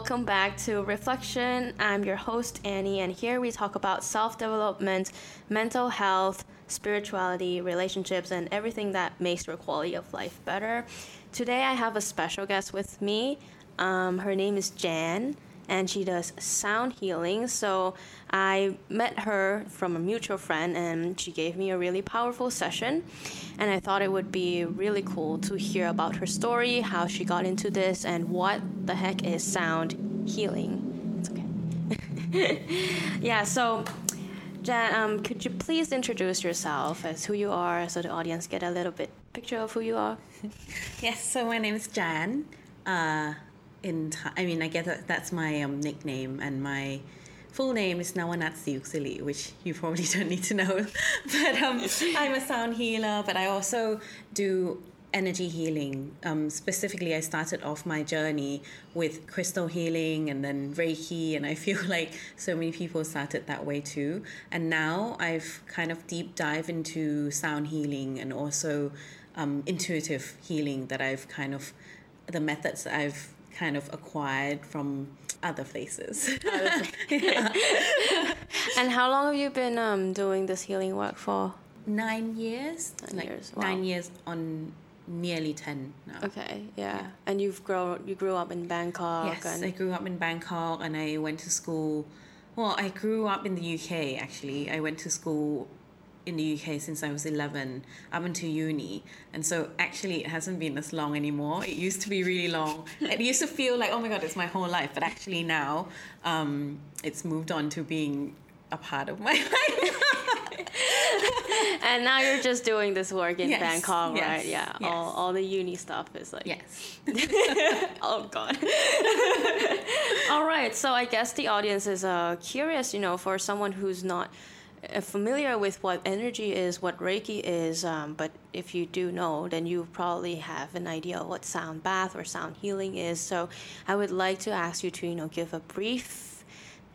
welcome back to Reflection. I'm your host, Annie, and here we talk about self development, mental health, spirituality, relationships, and everything that makes your quality of life better. Today, I have a special guest with me. Um, her name is Jan and she does sound healing. So I met her from a mutual friend, and she gave me a really powerful session. And I thought it would be really cool to hear about her story, how she got into this, and what the heck is sound healing. It's okay. yeah, so. Jan, um, could you please introduce yourself as who you are so the audience get a little bit picture of who you are? yes, so my name is Jan. Uh, in time, I mean, I guess that, that's my um, nickname, and my full name is Navanath Sriyuksiri, which you probably don't need to know. but um, I'm a sound healer, but I also do energy healing. Um, specifically, I started off my journey with crystal healing and then Reiki, and I feel like so many people started that way too. And now I've kind of deep dive into sound healing and also um, intuitive healing that I've kind of the methods that I've kind of acquired from other places. and how long have you been um, doing this healing work for? Nine years. Nine like years. Wow. Nine years on nearly 10 now. Okay, yeah. yeah. And you've grown you grew up in Bangkok Yes, and... I grew up in Bangkok and I went to school well, I grew up in the UK actually. I went to school in the UK since I was 11 up until uni. And so actually, it hasn't been as long anymore. It used to be really long. It used to feel like, oh my God, it's my whole life. But actually, now um, it's moved on to being a part of my life. and now you're just doing this work in yes, Bangkok, yes, right? Yeah. Yes. All, all the uni stuff is like. Yes. oh, God. all right. So I guess the audience is uh, curious, you know, for someone who's not familiar with what energy is, what Reiki is, um, but if you do know, then you probably have an idea of what sound bath or sound healing is. So I would like to ask you to, you know, give a brief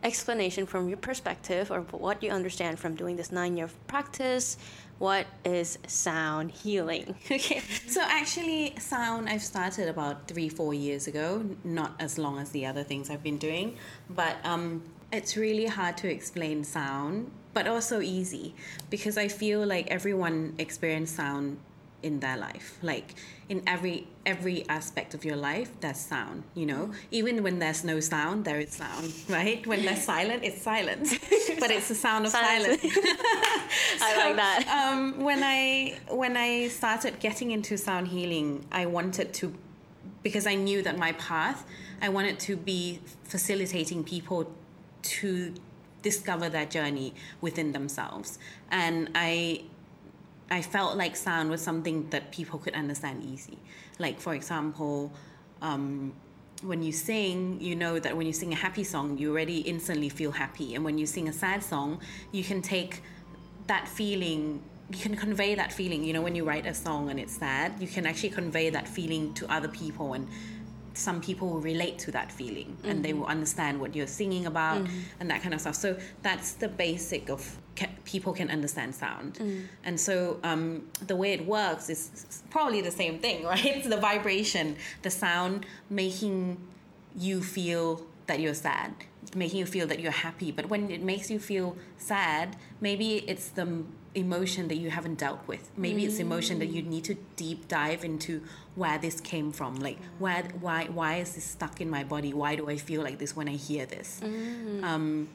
explanation from your perspective or what you understand from doing this nine year practice. What is sound healing? okay, so actually, sound I've started about three, four years ago, not as long as the other things I've been doing, but um, it's really hard to explain sound but also easy because I feel like everyone experiences sound in their life. Like in every every aspect of your life there's sound you know? Even when there's no sound there is sound right? When there's silent it's silence. But it's the sound of silence, silence. so, i like that. um, when i when i started getting into sound healing i wanted to because i knew that my path i wanted to be facilitating people to discover that journey within themselves. And I I felt like sound was something that people could understand easy. Like for example, um, when you sing, you know that when you sing a happy song, you already instantly feel happy. And when you sing a sad song, you can take that feeling you can convey that feeling you know when you write a song and it's sad you can actually convey that feeling to other people and some people will relate to that feeling mm-hmm. and they mm-hmm. will understand what you're singing about mm-hmm. and that kind of stuff. So that's the basic of ca- people can understand sound. Mm. And so um, the way it works is probably the same thing, right? It's the vibration, the sound making you feel that you're sad, making you feel that you're happy. But when it makes you feel sad, maybe it's the emotion that you haven't dealt with. Maybe mm. it's emotion that you need to deep dive into where this came from. Like where why why is this stuck in my body? Why do I feel like this when I hear this? Mm. Um,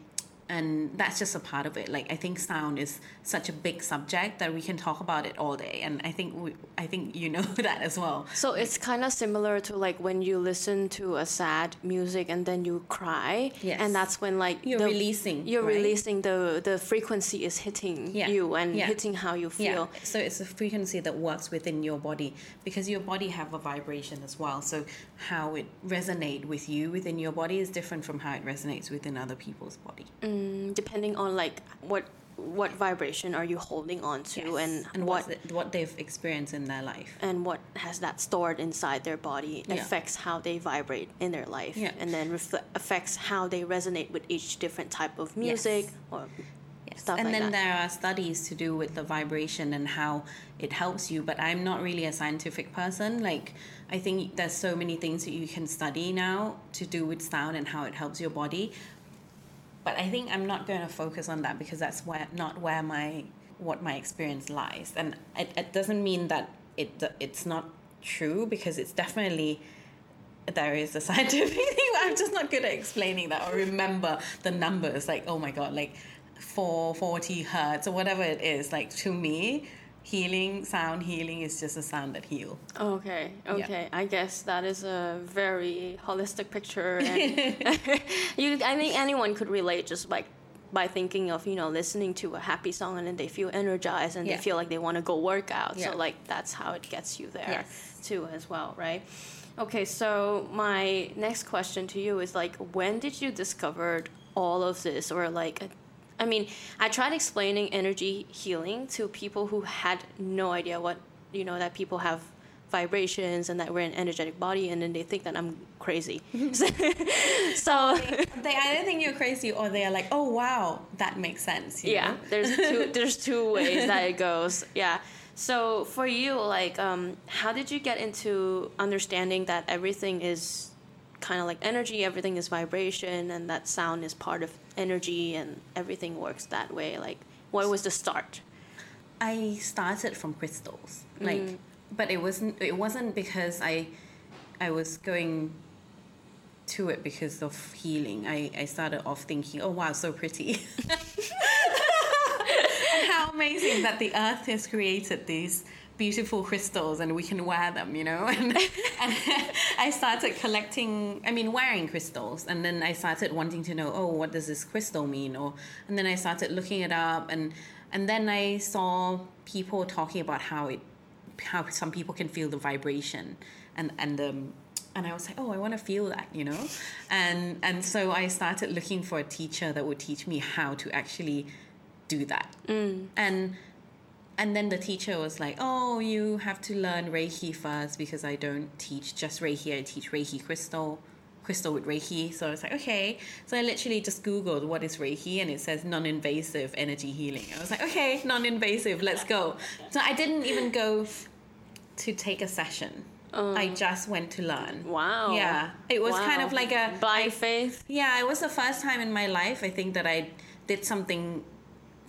and that's just a part of it like i think sound is such a big subject that we can talk about it all day and i think we, i think you know that as well so it's kind of similar to like when you listen to a sad music and then you cry yes. and that's when like you're the, releasing you're right? releasing the the frequency is hitting yeah. you and yeah. hitting how you feel yeah. so it's a frequency that works within your body because your body have a vibration as well so how it resonate with you within your body is different from how it resonates within other people's body mm mm, depending on like what what vibration are you holding on to yes. and, and what the, what they've experienced in their life and what has that stored inside their body yeah. affects how they vibrate in their life yeah. and then refle- affects how they resonate with each different type of music yes. or stuff and like then that. there are studies to do with the vibration and how it helps you but i'm not really a scientific person like i think there's so many things that you can study now to do with sound and how it helps your body but i think i'm not going to focus on that because that's where not where my what my experience lies. And it, it doesn't mean that it it's not true because it's definitely there is a scientific thing i'm just not good at explaining that or remember the numbers like oh my god like 440 hertz or whatever it is like to me healing sound healing is just a sound that heal Okay, Yeah. okay. I guess that is a very holistic picture, and you. I think anyone could relate just like by thinking of you know listening to a happy song and then they feel energized and Yeah. they feel like they want to go work out. Yeah. So like that's how it gets you there Yes. too as well, right? Okay, so my next question to you is like, when did you discover all of this, or like? I mean, I tried explaining energy healing to people who had no idea what, you know, that people have vibrations and that we're an energetic body, and then they think that I'm crazy. so, they either think you're crazy or they are like oh wow that makes sense yeah, know? there's two there's two ways that it goes. Yeah. So for you, like, um, how did you get into understanding that everything is kind of like energy, everything is vibration, and that sound is part of energy, and everything works that way? Like, what was the start? I started from crystals, like, Mm. but it wasn't. It wasn't because I, I was going to it because of healing. I I started off thinking, oh wow, so pretty. how amazing that the earth has created these beautiful crystals and we can wear them, you know? And, and I started collecting, I mean, wearing crystals. And then I started wanting to know, oh, what does this crystal mean? Or, and then I started looking it up and, and then I saw people talking about how it, how some people can feel the vibration and, and um, and I was like, oh, I want to feel that, you know, and and so I started looking for a teacher that would teach me how to actually do that, and and then the teacher was like, oh, you have to learn Reiki first because I don't teach just Reiki, I teach Reiki crystal, crystal with Reiki. So I was like, okay. So I literally just Googled what is Reiki and it says non invasive energy healing. I was like, okay, non invasive, let's go. So I didn't even go to take a session. Oh. I just went to learn. Wow. Yeah. It was kind of like a blind faith. yeah, it was the first time in my life I think that I did something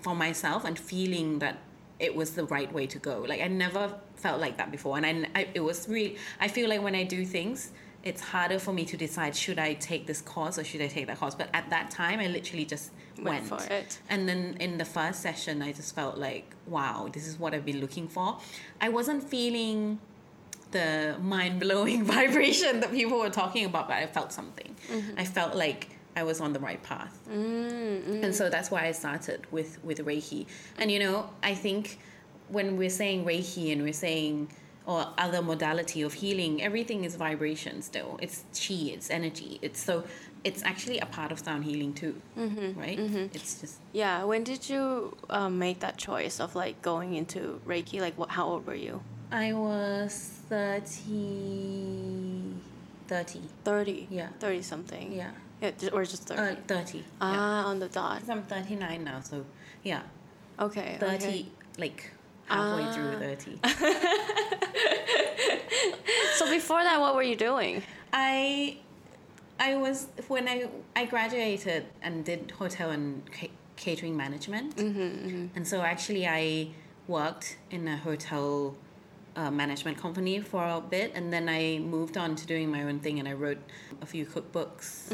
for myself and feeling that it was the right way to go. Like I never felt like that before, and I, I it was really. I feel like when I do things, it's harder for me to decide should I take this course or should I take that course. But at that time, I literally just Went went, for it. And then in the first session, I just felt like, wow, this is what I've been looking for. I wasn't feeling the mind blowing vibration that people were talking about, but I felt something. Mm-hmm. I felt like I was on the right path. And so that's why I started with, with Reiki. And you know, I think when we're saying Reiki and we're saying or other modality of healing, everything is vibration still. It's chi, it's energy. It's so it's actually a part of sound healing too. Right? Mm-hmm. It's just Yeah. When did you um, make that choice of like going into Reiki? Like, what? How old were you? I was 30 30. Thirty. Yeah. Thirty something. Yeah. Yeah, or just thirty. Uh, 30. yeah. ah, on the dot. I'm 39 now, so yeah. Okay. 30 okay. like halfway Ah. through 30. So before that, what were you doing? I I was when I I graduated and did hotel and ca- catering management, and so actually I worked in a hotel uh, management company for a bit, and then I moved on to doing my own thing, and I wrote a few cookbooks,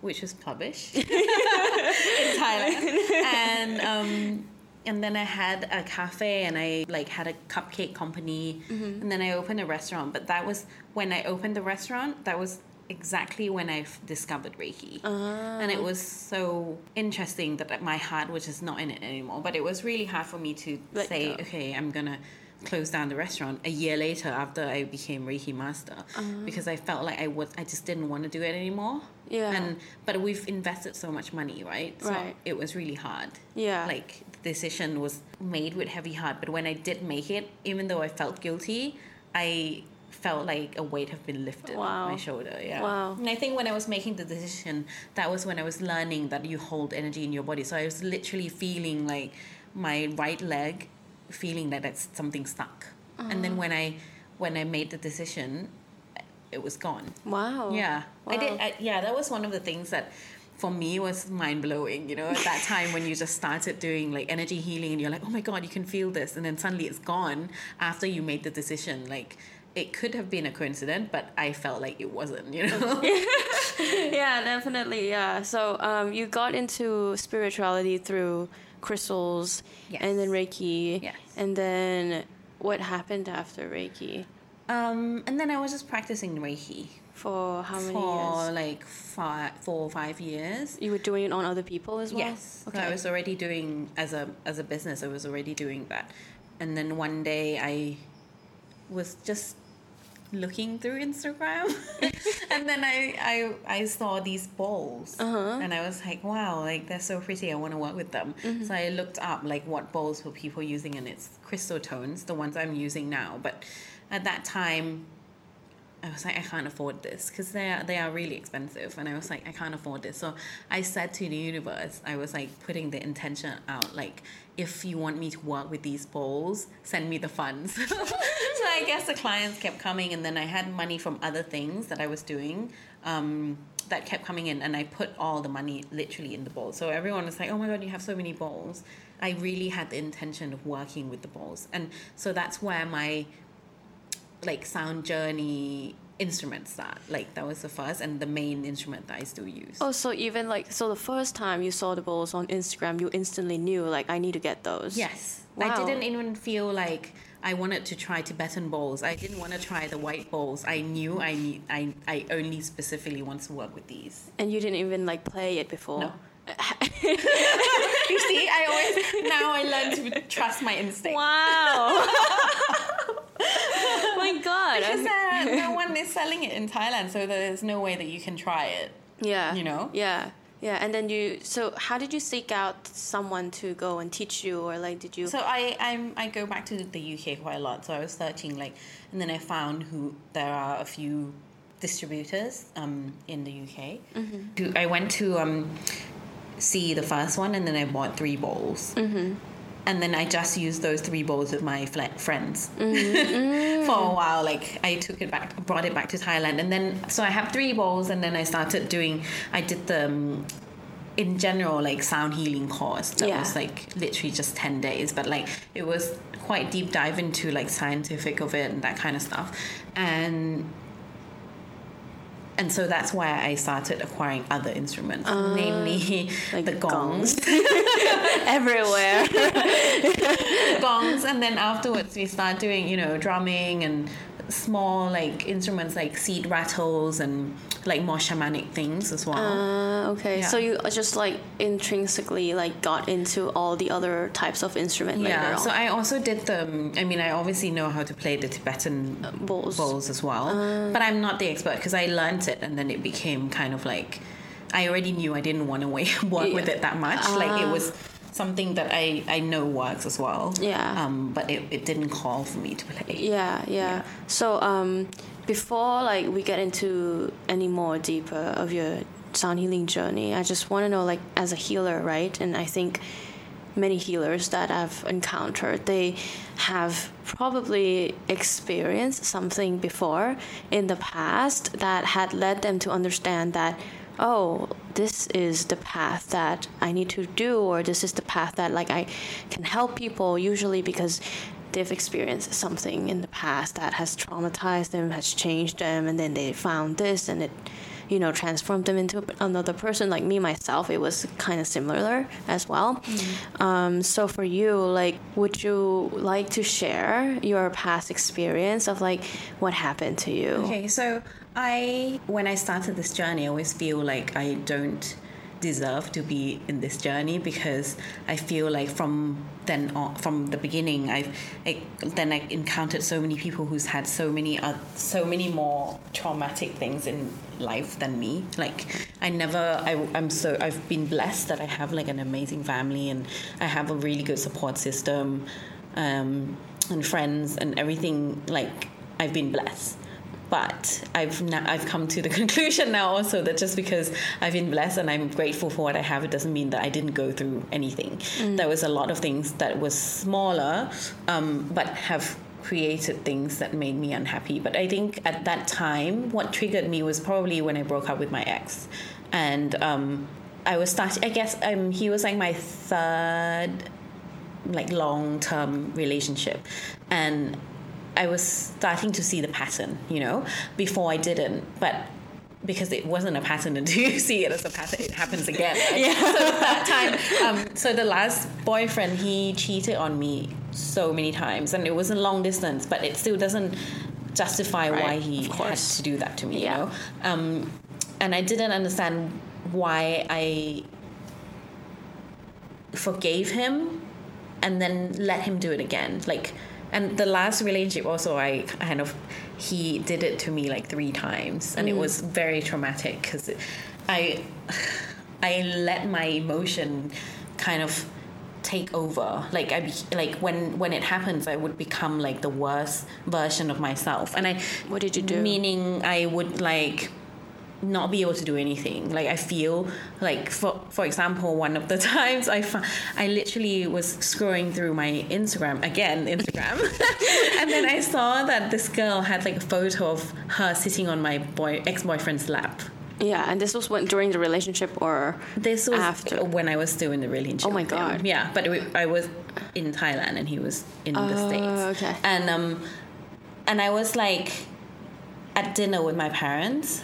which was published in Thailand, and. Um, and then I had a cafe and I like had a cupcake company and then I opened a restaurant. But that was when I opened the restaurant, that was exactly when I discovered Reiki. And it was so interesting that my heart was just not in it anymore. But it was really hard for me to Let say, go. okay, I'm gonna close down the restaurant a year later after I became Reiki master uh-huh. because I felt like I was I just didn't want to do it anymore. Yeah. And but we've invested so much money, right? So Right. it was really hard Yeah. like the decision was made with heavy heart but when i did make it even though i felt guilty i felt like a weight have been lifted Wow. off my shoulder. Yeah. Wow. And I think when I was making the decision, that was when I was learning that you hold energy in your body. So I was literally feeling like my right leg, feeling that it's something stuck. And Uh-huh. then when I when I made the decision, it was gone. Wow. Yeah, I did. I, yeah, that was one of the things that for me was mind blowing. You know, at that time when you just started doing like energy healing and you're like, oh my god, you can feel this, and then suddenly it's gone after you made the decision. Like it could have been a coincidence, but I felt like it wasn't. You know. yeah, definitely. Yeah. So um, you got into spirituality through crystals Yes. and then Reiki. Yes. And then what happened after Reiki? um, and then I was just practicing Reiki For how many for years? like five, four or five years. You were doing it on other people as well? Yes. Okay. So I was already doing as a as a business. I was already doing that, and then one day I was just looking through Instagram, and then I I I saw these bowls, Uh-huh. and I was like, wow, like they're so pretty. I want to work with them. Mm-hmm. So I looked up like what bowls were people using, and it's crystal tones, the ones I'm using now. But at that time. I was like, I can't afford this because they are they are really expensive, and I was like, I can't afford this. So I said to the universe, I was like putting the intention out, like, if you want me to work with these bowls, send me the funds. so I guess the clients kept coming, and then I had money from other things that I was doing. Um, that kept coming in, and I put all the money literally in the bowl. So everyone was like, "Oh my god, you have so many bowls." I really had the intention of working with the bowls, and so that's where my like sound journey instruments that Like that was the first and the main instrument that I still use. Oh, so even like, so the first time you saw the bowls on Instagram, you instantly knew, like, I need to get those. Yes. Wow. I didn't even feel like I wanted to try Tibetan bowls. I didn't want to try the white bowls. I knew I need I I only specifically want to work with these. And you didn't even like play it before. No. You see, I always now I learn to trust my instinct. Wow. my God. Because uh, no one is selling it in Thailand, so there's no way that you can try it. yeah. you know? Yeah. Yeah. And then you, so how did you seek out someone to go and teach you or like, did you? So I I'm, I go back to the UK quite a lot. So I was searching like, and then I found who there are a few distributors um, in the UK. Do- I went to um, see the first one, and then I bought three bowls. And then I just used those three bowls with my friends for a while. Like I took it back, brought it back to Thailand, and then so I have three bowls, and then I started doing. I did the um, in general like sound healing course that Yeah. was like literally just 10 days but like it was quite deep dive into like scientific of it and that kind of stuff and and so that's why I started acquiring other instruments, namely Ah, like the gongs, everywhere. gongs, and then afterwards we start doing, you know, drumming and small like instruments like seed rattles and like more shamanic things as well. Uh, okay. So Yeah. you just like intrinsically like got into all the other types of instrument Yeah, so I also did the. I mean, I obviously know how to play the Tibetan bowls. bowls as well, but I'm not the expert because I learned it and then it became kind of like I already knew I didn't want to work with it that much. Like it was something that I I know works as well. Yeah. Um, but it, it didn't call for me to play. Yeah, yeah. So um, before like we get into any more deeper of your sound healing journey, I just want to know like as a healer, right? And I think many healers that I've encountered, they have probably experienced something before in the past that had led them to understand that oh this is the path that i need to do or this is the path that like i can help people usually because they've experienced something in the past that has traumatized them has changed them and then they found this and it you know transformed them into another person. Like me myself it was kind of similar as well. Um, so for you like would you like to share your past experience of like what happened to you? Okay, so I when I started this journey, I always feel like I don't deserve to be in this journey because I feel like from then on, from the beginning, I've I, then I encountered so many people who's had so many uh, so many more traumatic things in life than me. Like I never, I, I'm so I've been blessed that I have like an amazing family and I have a really good support system um, and friends and everything like I've been blessed. But I've now, I've come to the conclusion now also that just because I've been blessed and I'm grateful for what I have, it doesn't mean that I didn't go through anything. Mm. There was a lot of things that was smaller, um, but have created things that made me unhappy. But I think at that time, what triggered me was probably when I broke up with my ex, and um, I was starting. I guess um, he was like my third like long term relationship and I was starting to see the pattern, you know. Before I didn't, but because it wasn't a pattern until you see it as a pattern, it happens again. Right? Yeah. So that time, um, so the last boyfriend, he cheated on me so many times, and it was a long distance, but it still doesn't justify Right, why he had to do that to me. Yeah. You know, um, and I didn't understand why I forgave him and then let him do it again like and the last relationship also i kind of he did it to me like three times. And it mm. was very traumatic because i i let my emotion kind of take over. Like i be, like when when it happens i would become like the worst version of myself. And i What did you do? meaning i would like not be able to do anything. Like I feel like for for example, one of the times I fo- I literally was scrolling through my Instagram again, Instagram, and then I saw that this girl had like a photo of her sitting on my boy ex boyfriend's lap. Yeah, and this was when during the relationship or This was After. when I was still in the relationship. Oh my. God. Yeah, but it, I was in Thailand and he was in the Oh, states. okay. And um, and I was like at dinner with my parents,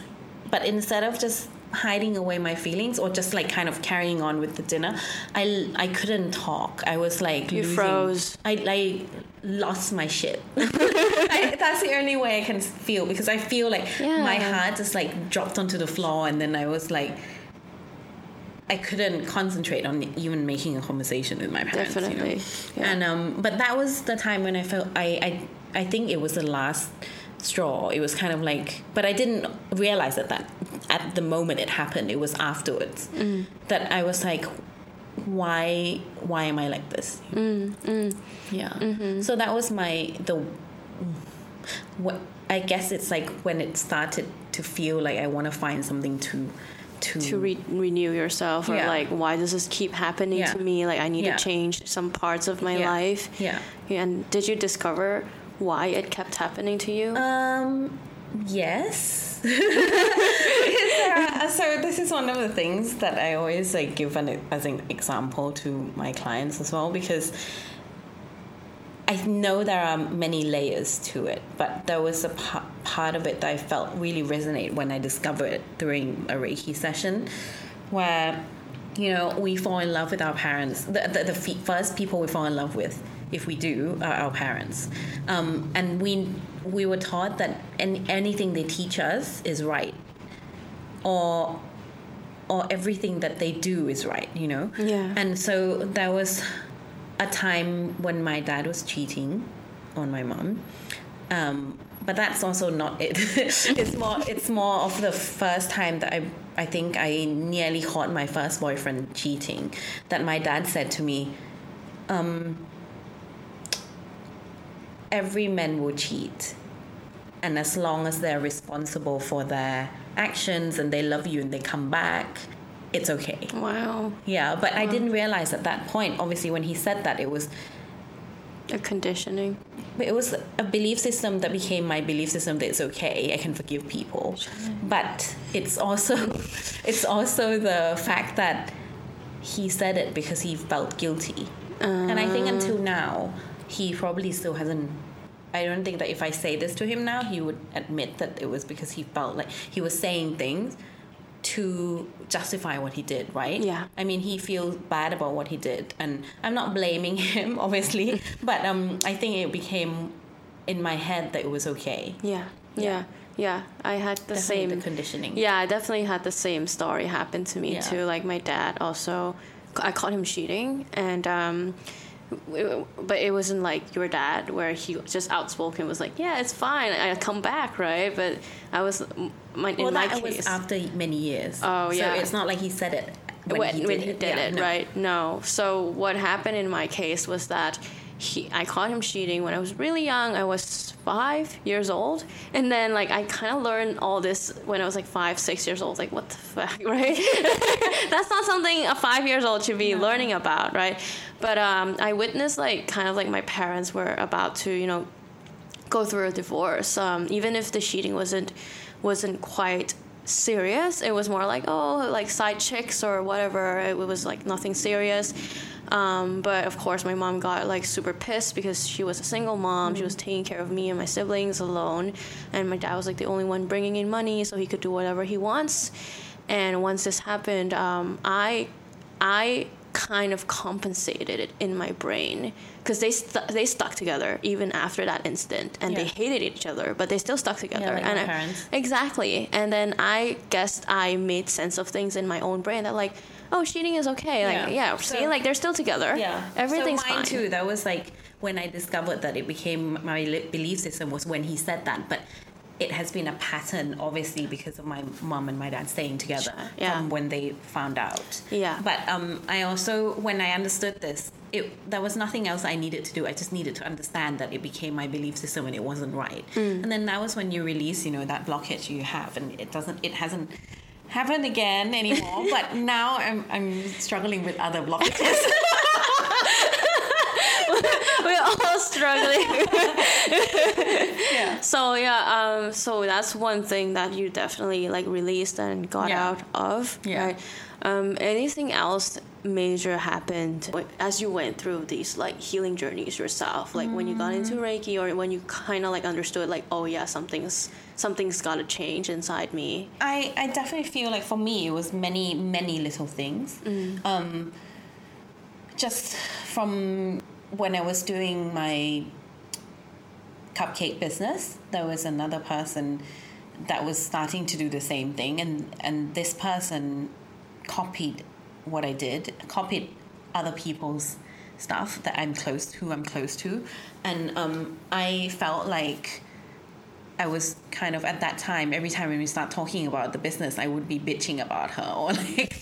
but instead of just hiding away my feelings or just like kind of carrying on with the dinner, I I couldn't talk. I was like You losing- froze. I like lost my shit. I, that's the only way I can feel because I feel like my heart just like dropped onto the floor and then I was like I couldn't concentrate on even making a conversation with my parents. you know? Definitely, yeah. And um, but that was the time when I felt I, I I think it was the last straw. It was kind of like, but I didn't realize that that at the moment it happened. It was afterwards Mm. that I was like, why why am I like this? Mm, Yeah. Mm-hmm. So that was my the. What I guess it's like when it started to feel like I want to find something to to to re- renew yourself or Yeah. like why does this keep happening Yeah. to me like i need Yeah. to change some parts of my Yeah. life Yeah. and did you discover why it kept happening to you Um, yes. So this is one of the things that I always like give an, as an example to my clients as well because I know there are many layers to it, but there was a pa- part of it that I felt really resonate when I discovered it during a Reiki session, where you know we fall in love with our parents. The the, the first people we fall in love with, if we do, are our parents, um, and we we were taught that any, anything they teach us is right, or or everything that they do is right, you know. Yeah. And so there was a time when my dad was cheating on my mom. Um, but that's also not it. it's more it's more of the first time that I I think I nearly caught my first boyfriend cheating. That my dad said to me, um, every man will cheat. And as long as they're responsible for their actions and they love you and they come back, it's okay. wow Yeah, but I didn't realize at that point. Obviously, when he said that, it was a conditioning it was a belief system that became my belief system that it's okay. I can forgive people, but it's also it's also the fact that he said it because he felt guilty, and I think ah. until now he probably still hasn't. I don't think that if I say this to him now, he would admit that it was because he felt like he was saying things to justify what he did, right? Yeah. I mean, he feels bad about what he did, and I'm not blaming him, obviously, but um, I think it became in my head that it was okay. yeah yeah yeah i had the Definitely same the conditioning. Yeah, I definitely had the same story happen to me Yeah. too. Like my dad also, I caught him cheating, and um, but it wasn't like your dad where he just outspoken was like, yeah, it's fine, I come back, right? But I was my in Well, my that case. was after many years. Oh, yeah. So it's not like he said it when, when, he did when he it. did Yeah, it, no. right? No. So what happened in my case was that he I caught him cheating when I was really young. I was five years old, and then like I kind of learned all this when I was like five, six years old. Like what the fuck, right? That's not something a five years old should be no. learning about, right? But um, I witnessed like kind of like my parents were about to, you know, go through a divorce. Um, even if the cheating wasn't wasn't quite serious, it was more like oh like side chicks or whatever. It was like nothing serious. Um, but of course, my mom got like super pissed because she was a single mom. Mm-hmm. She was taking care of me and my siblings alone, and my dad was like the only one bringing in money, so he could do whatever he wants. And once this happened, um, I, I kind of compensated it in my brain because they st- they stuck together even after that incident and yeah. they hated each other but they still stuck together yeah, like and I, exactly and then I guessed I made sense of things in my own brain that like oh, cheating is okay. Like, yeah, yeah see, like they're still together. Yeah, everything's so mine fine. too. That was like when I discovered that it became my belief system was when he said that, but. It has been a pattern, obviously, because of my mom and my dad staying together yeah. from when they found out. Yeah. But um, I also, when I understood this, it there was nothing else I needed to do. I just needed to understand that it became my belief system and it wasn't right. Mm. And then that was when you release, you know, that blockage you have, and it doesn't, it hasn't happened again anymore. but now I'm I'm struggling with other blockages. We're all struggling. yeah. So yeah, um, so that's one thing that you definitely like released and got yeah. out of. Yeah. Right? Um, anything else major happened as you went through these like healing journeys yourself? Like mm. when you got into Reiki, or when you kind of like understood, like, oh yeah, something's something's got to change inside me. I I definitely feel like for me it was many many little things. Mm. Um, just from when I was doing my cupcake business, there was another person that was starting to do the same thing, and and this person copied what I did, copied other people's stuff that I'm close, who I'm close to, and um, I felt like I was kind of at that time. Every time when we start talking about the business, I would be bitching about her, or like,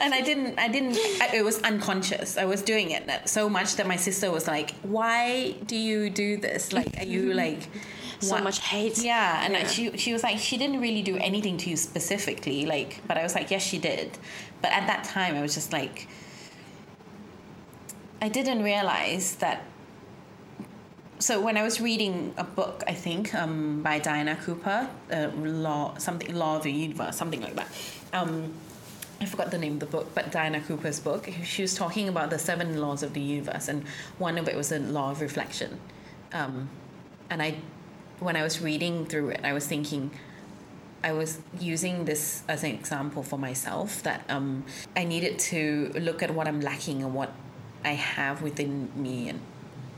and I didn't, I didn't. I, it was unconscious. I was doing it so much that my sister was like, "Why do you do this? Like, are you like?" so what? much hate. Yeah, and yeah. she she was like she didn't really do anything to you specifically, like, but I was like, yes, she did. But at that time, I was just like, I didn't realize that. So when I was reading a book, I think um, by Diana Cooper, uh, law something law of the universe, something like that. Um, I forgot the name of the book, but Diana Cooper's book. She was talking about the seven laws of the universe, and one of it was the law of reflection. Um, and I, when I was reading through it, I was thinking, I was using this as an example for myself that um, I needed to look at what I'm lacking and what I have within me and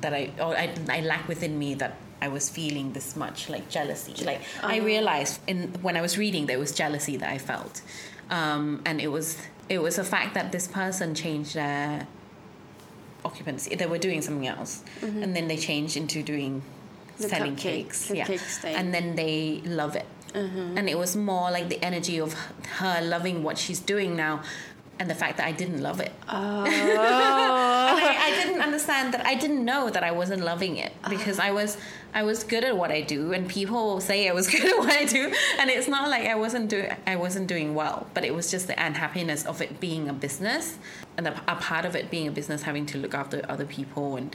that I or I, I lack within me that I was feeling this much like jealousy. Like uh-huh. I realized in when I was reading there was jealousy that I felt, um, and it was it was a fact that this person changed their occupancy. They were doing something else, mm-hmm. and then they changed into doing the selling cakes. Yeah, cake and then they love it Mm-hmm. And it was more like the energy of her loving what she's doing now and the fact that I didn't love it. Oh. I, I, didn't understand that. I didn't know that I wasn't loving it because I was I was good at what I do, and people say I was good at what I do, and it's not like I wasn't doing I wasn't doing well, but it was just the unhappiness of it being a business, and a, a part of it being a business having to look after other people and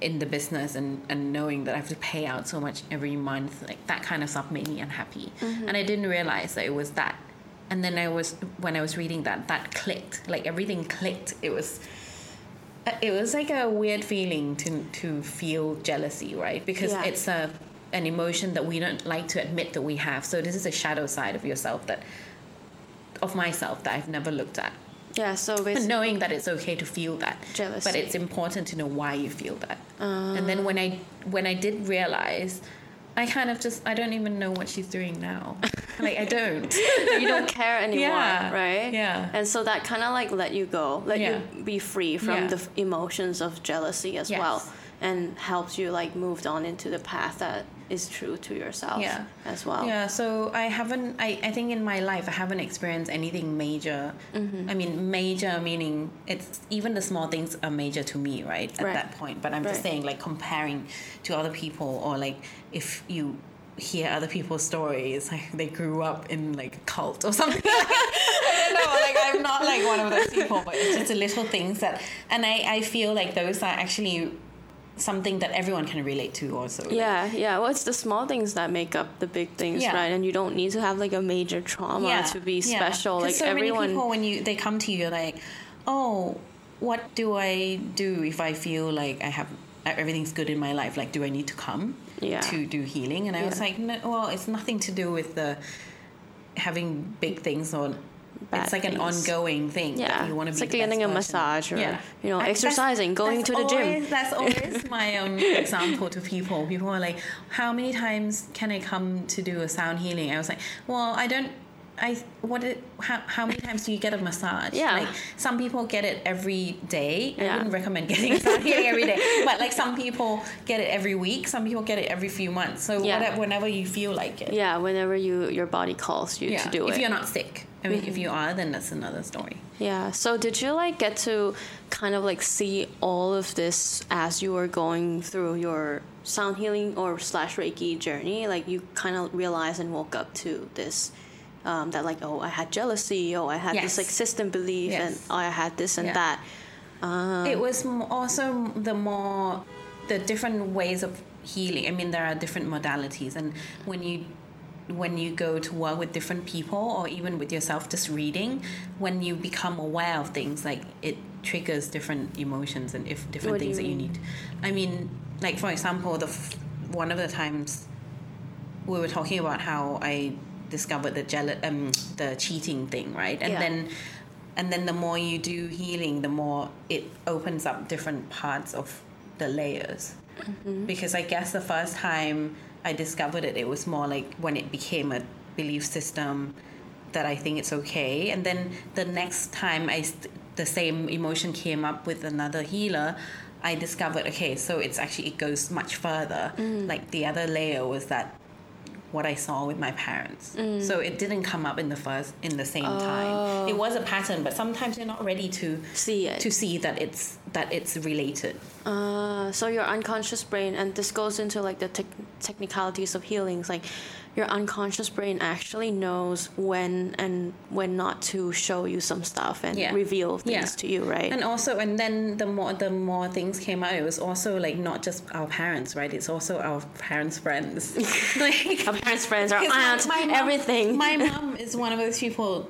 in the business and, and knowing that I have to pay out so much every month, like that kind of stuff made me unhappy. Mm-hmm. And I didn't realize that it was that. And then I was when I was reading that, that clicked. Like everything clicked. It was it was like a weird feeling to to feel jealousy, right? Because yeah. it's a an emotion that we don't like to admit that we have. So this is a shadow side of yourself that of myself that I've never looked at. Yeah, so basically, knowing that it's okay to feel that, jealousy. but it's important to know why you feel that. Uh, and then when I when I did realize, I kind of just I don't even know what she's doing now. like I don't. you don't care anymore, yeah, right? Yeah. And so that kind of like let you go, let yeah. you be free from yeah. the emotions of jealousy as yes. well. and helps you like moved on into the path that is true to yourself Yeah. as well. Yeah, so I haven't. I, I think in my life I haven't experienced anything major. Mm-hmm. I mean, major meaning it's even the small things are major to me, right? At Right. that point. But I'm just saying, like comparing to other people, or like if you hear other people's stories, like they grew up in like a cult or something. I don't know. Like I'm not like one of those people, but it's just the little things that, and I I feel like those are actually something that everyone can relate to also. Yeah, yeah. Well, it's the small things that make up the big things, Yeah. right? And you don't need to have like a major trauma to be yeah. special. Like so everyone. many people, when you they come to you, you're like, oh, what do I do if I feel like I have everything's good in my life? Like, do I need to come Yeah. to do healing? And I was like, no, well, it's nothing to do with the having big things or. It's like an ongoing thing. Yeah, you want to it's be like getting a massage or, you know, I- that's- exercising, going that's to the gym. That's always my um, example to people. People are like, "How many times can I come to do a sound healing?" I was like, "Well, I don't." I what it, how, how many times do you get a massage? Yeah. Like some people get it every day. Yeah. I wouldn't recommend getting a sound healing every day. But like some people get it every week. Some people get it every few months. So Yeah. whatever, whenever you feel like it. yeah, whenever you your body calls you to do if it. If you're not sick. I mean, if you are, then that's another story. Yeah. So did you like get to kind of like see all of this as you were going through your sound healing or slash Reiki journey? Like you kind of realized and woke up to this. Um, that like oh I had jealousy oh I had this Yes. like system belief Yes. and oh I had this and Yeah. that it was also the more the different ways of healing i mean there are different modalities and when you when you go to work with different people or even with yourself just reading when you become aware of things like it triggers different emotions and if different What things you that you need i mean like for example the f- one of the times we were talking about how I discovered the jealous, um, the cheating thing, right? And Yeah. then, and then the more you do healing, the more it opens up different parts of the layers. Mm-hmm. Because I guess the first time I discovered it, it was more like when it became a belief system that I think it's okay, and then the next time I st- the same emotion came up with another healer. I discovered okay, so it's actually it goes much further. Mm. Like the other layer was that what I saw with my parents. So it didn't come up in the first in the same time. It was a pattern, but sometimes you're not ready to see it to see that it's that it's related. Uh, so your unconscious brain, and this goes into like the tech technicalities of healings. Like your unconscious brain actually knows when and when not to show you some stuff and Yeah. reveal things Yeah. to you, right? And also, and then the more the more things came out, it was also like not just our parents, right? It's also our parents' friends. like, our parents' friends, our Because my- mom- everything. My mom is one of those people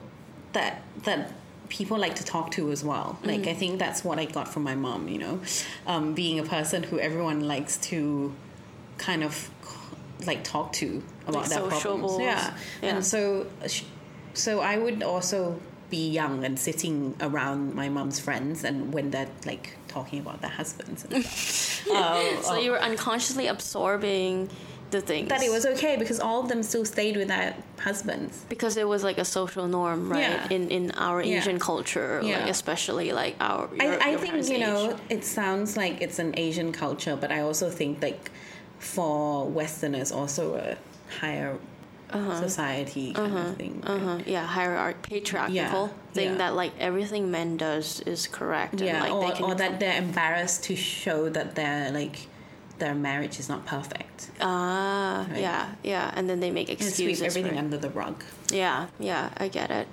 that that people like to talk to as well. Like I think that's what I got from my mom. You know, um, being a person who everyone likes to kind of like talk to about Like their problems. Yeah. Yeah. and so so I would also be young and sitting around my mom's friends and when they're like talking about their husbands and stuff. um, so you were unconsciously absorbing the things that it was okay because all of them still stayed with their husbands. because it was like a social norm, right? Yeah. In in our Yeah. Asian culture, like especially like our. Your, I, I your think you age. know it sounds like it's an Asian culture, but I also think like for Westerners also a higher society kind of thing. right? Uh-huh. Yeah, hierarch patriarchal Yeah, thing yeah. that like everything men does is correct. Yeah, and, like, or, or that they're embarrassed to show that their like their marriage is not perfect. Ah, Right. yeah, yeah, and then they make And sweep excuses. everything for- under the rug. Yeah, yeah, I get it.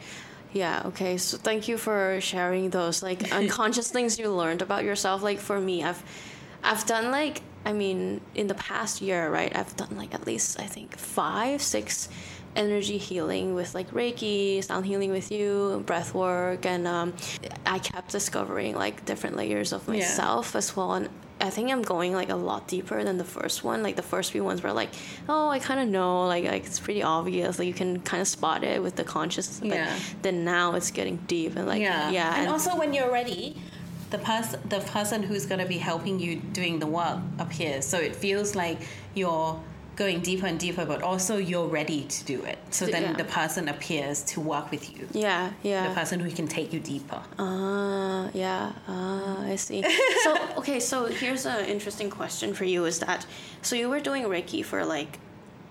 Yeah, okay. So thank you for sharing those like unconscious things you learned about yourself. Like for me, I've I've done like I mean, in the past year, right? I've done like at least I think 5, 6 energy healing with like Reiki, sound healing with you, breath work and um I kept discovering like different layers of Yeah. myself as well and I think I'm going like a lot deeper than the first one. Like the first few ones were like, oh, I kind of know, like like it's pretty obvious. Like you can kind of spot it with the conscious. But Yeah. then now it's getting deep and like yeah, yeah, And, also when you're ready, the person the person who's gonna be helping you doing the work appears. So it feels like you're going deeper and deeper, but also you're ready to do it. So then Yeah. the person appears to work with you. Yeah, yeah. The person who can take you deeper. Ah, yeah. Ah, I see. so, okay, so here's an interesting question for you: Is that so? You were doing Reiki for like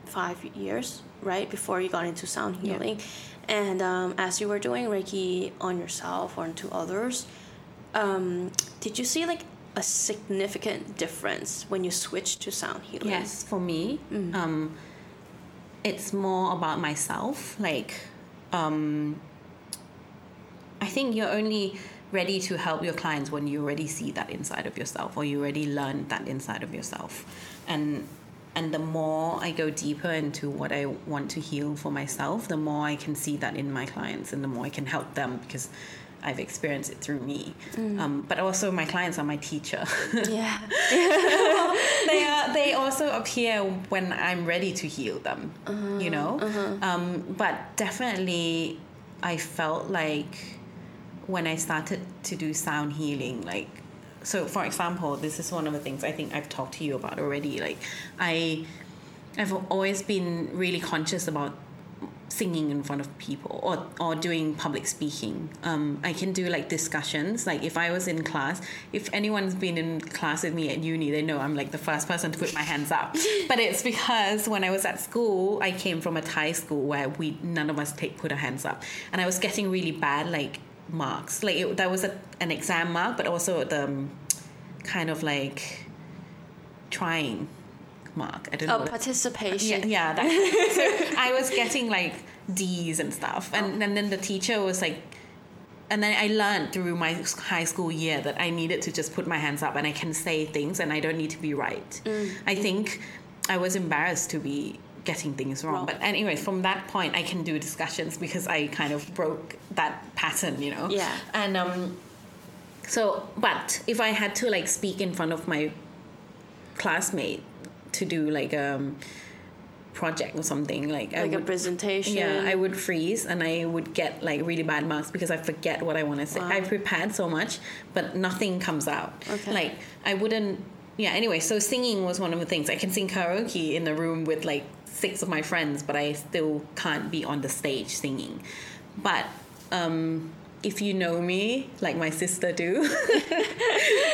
five years, right, before you got into sound Yeah. healing, and um, as you were doing Reiki on yourself or onto others, um, did you see like a significant difference when you switched to sound healing? Yes, for me, um, it's more about myself. Like, um, I think you're only ready to help your clients when you already see that inside of yourself, or you already learn that inside of yourself, and and the more I go deeper into what I want to heal for myself, the more I can see that in my clients, and the more I can help them because. I've experienced it through me, um, but also my clients are my teacher. Yeah. they are they also appear when I'm ready to heal them, you know. Um, but definitely, I felt like when I started to do sound healing, like so. For example, this is one of the things I think I've talked to you about already. Like I, I've always been really conscious about singing in front of people or, or doing public speaking. Um, I can do like discussions. Like if I was in class, if anyone's been in class with me at uni, they know I'm like the first person to put my hands up. But it's because when I was at school, I came from a Thai school where we none of us take put our hands up, and I was getting really bad like marks. Like it, that was a, an exam mark, but also the um, kind of like trying mark. I don't know. Oh, it- participation. yeah, so I was getting like D's and stuff, and and then the teacher was like, and then I learned through my high school year that I needed to just put my hands up and I can say things and I don't need to be right. I think I was embarrassed to be getting things wrong. Wrong. But anyway, from that point, I can do discussions because I kind of broke that pattern, you know. Yeah. And um, so, but if I had to like speak in front of my classmate to do like um project or something like Like a presentation. yeah I would freeze and I would get like really bad marks because I forget what I want to say Wow. I prepared so much but nothing comes out Okay. like I wouldn't yeah anyway so singing was one of the things I can sing karaoke in the room with like six of my friends but I still can't be on the stage singing but um if you know me like my sister do